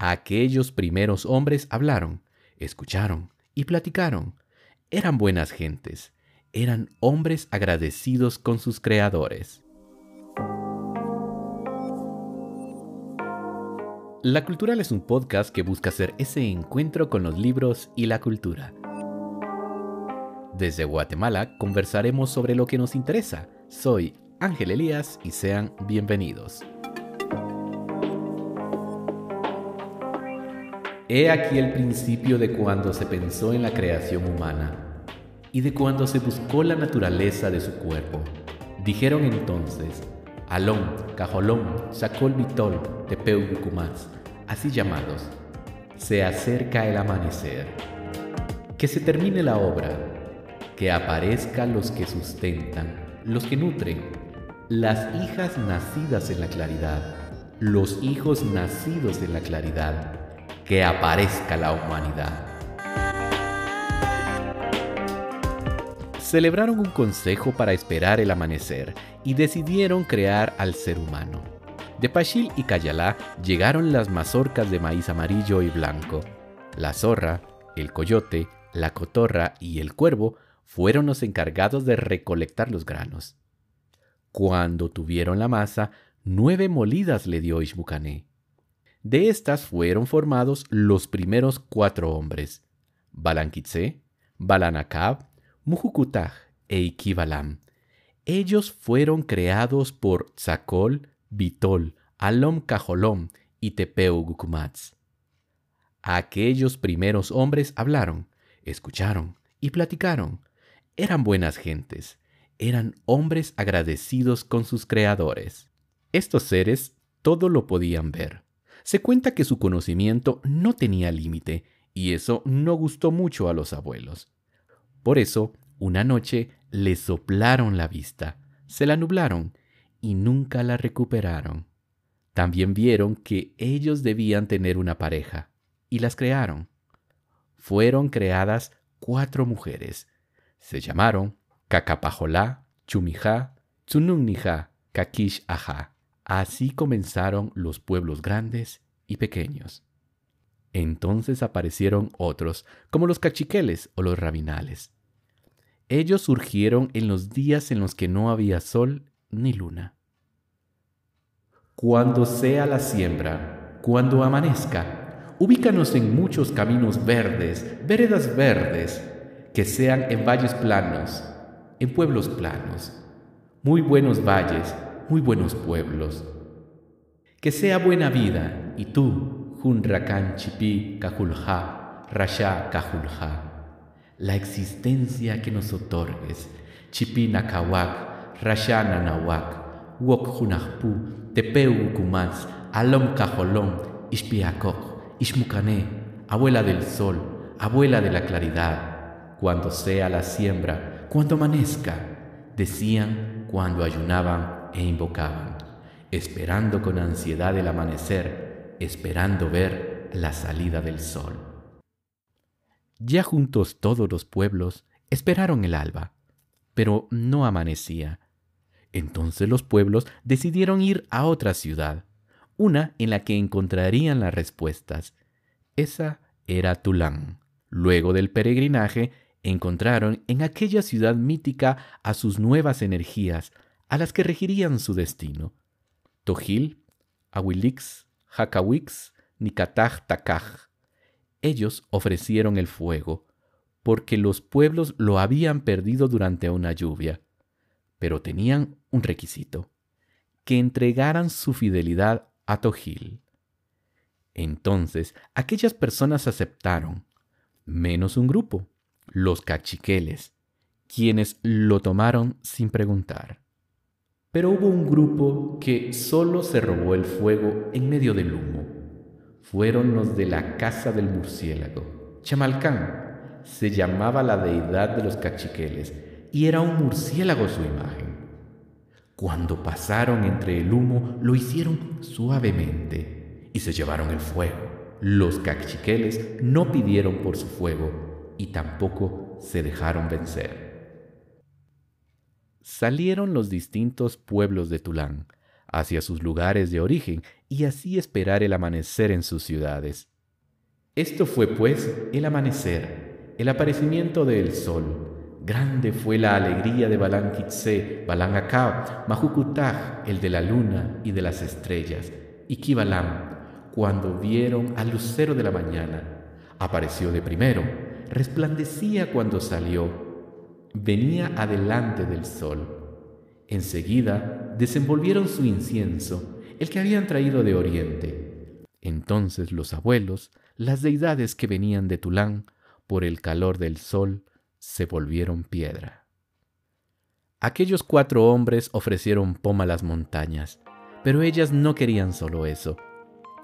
Aquellos primeros hombres hablaron, escucharon y platicaron. Eran buenas gentes, eran hombres agradecidos con sus creadores. La Cultural es un podcast que busca hacer ese encuentro con los libros y la cultura. Desde Guatemala conversaremos sobre lo que nos interesa. Soy Ángel Elías y sean bienvenidos. He aquí el principio de cuando se pensó en la creación humana y de cuando se buscó la naturaleza de su cuerpo. Dijeron entonces, Alón, Cajolón, Sacol Vitol, Tepeu así llamados. Se acerca el amanecer. Que se termine la obra, que aparezcan los que sustentan, los que nutren, las hijas nacidas en la claridad, los hijos nacidos en la claridad, que aparezca la humanidad. Celebraron un consejo para esperar el amanecer y decidieron crear al ser humano. De Pachil y Cayalá llegaron las mazorcas de maíz amarillo y blanco. La zorra, el coyote, la cotorra y el cuervo fueron los encargados de recolectar los granos. Cuando tuvieron la masa, nueve molidas le dio Ishmucané. De estas fueron formados los primeros cuatro hombres, Balanquitze, Balanacab, Mujukutaj e Ikibalam. Ellos fueron creados por Tzakol, Bitol, Alom Cajolom y Tepeu. Aquellos primeros hombres hablaron, escucharon y platicaron, eran buenas gentes, eran hombres agradecidos con sus creadores. Estos seres todo lo podían ver. Se cuenta que su conocimiento no tenía límite y eso no gustó mucho a los abuelos. Por eso, una noche les soplaron la vista, se la nublaron y nunca la recuperaron. También vieron que ellos debían tener una pareja y las crearon. Fueron creadas cuatro mujeres, se llamaron Cacapajolá, Chumijá, Tsununija, Caquish Ajá. Así comenzaron los pueblos grandes y pequeños. Entonces aparecieron otros, como los cachiqueles o los rabinales. Ellos surgieron en los días en los que no había sol ni luna. Cuando sea la siembra, cuando amanezca, ubícanos en muchos caminos verdes, veredas verdes, que sean en valles planos, en pueblos planos, muy buenos valles, muy buenos pueblos. Que sea buena vida, y tú, Junrakan Chipi Kajulja, Rasha Kajulja, la existencia que nos otorgues, Chipi Nakawak, Rasha Nanawak, Wok Junajpu, Tepeu Kumaz, Alom Kajolom, Ishpiakok, Ishmukane, abuela del sol, abuela de la claridad, cuando sea la siembra, cuando amanezca, decían cuando ayunaban e invocaban, esperando con ansiedad el amanecer, esperando ver la salida del sol. Ya juntos todos los pueblos esperaron el alba, pero no amanecía. Entonces los pueblos decidieron ir a otra ciudad, una en la que encontrarían las respuestas. Esa era Tulán. Luego del peregrinaje, encontraron en aquella ciudad mítica a sus nuevas energías, a las que regirían su destino. Tojil, Awilix, Hakawix, Nicataj Takaj. Ellos ofrecieron el fuego, porque los pueblos lo habían perdido durante una lluvia, pero tenían un requisito, que entregaran su fidelidad a Tojil. Entonces aquellas personas aceptaron, menos un grupo, los cachiqueles, quienes lo tomaron sin preguntar. Pero hubo un grupo que solo se robó el fuego en medio del humo. Fueron los de la casa del murciélago. Chamalcán se llamaba la deidad de los cachiqueles y era un murciélago su imagen. Cuando pasaron entre el humo lo hicieron suavemente y se llevaron el fuego. Los cachiqueles no pidieron por su fuego, y tampoco se dejaron vencer. Salieron los distintos pueblos de Tulán hacia sus lugares de origen y así esperar el amanecer en sus ciudades. Esto fue pues el amanecer, el aparecimiento del sol. Grande fue la alegría de Balán Kitse, Balán Acab, el de la luna y de las estrellas, y Kibalam, cuando vieron al lucero de la mañana. Apareció de primero, resplandecía cuando salió, venía adelante del sol. Enseguida desenvolvieron su incienso, el que habían traído de oriente. Entonces los abuelos, las deidades que venían de Tulán, por el calor del sol, se volvieron piedra. Aquellos cuatro hombres ofrecieron poma a las montañas, pero ellas no querían solo eso,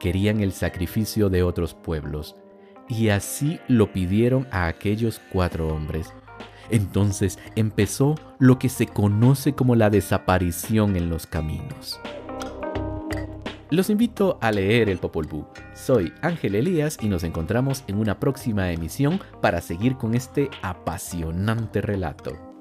querían el sacrificio de otros pueblos, y así lo pidieron a aquellos cuatro hombres. Entonces empezó lo que se conoce como la desaparición en los caminos. Los invito a leer el Popol Vuh. Soy Ángel Elías y nos encontramos en una próxima emisión para seguir con este apasionante relato.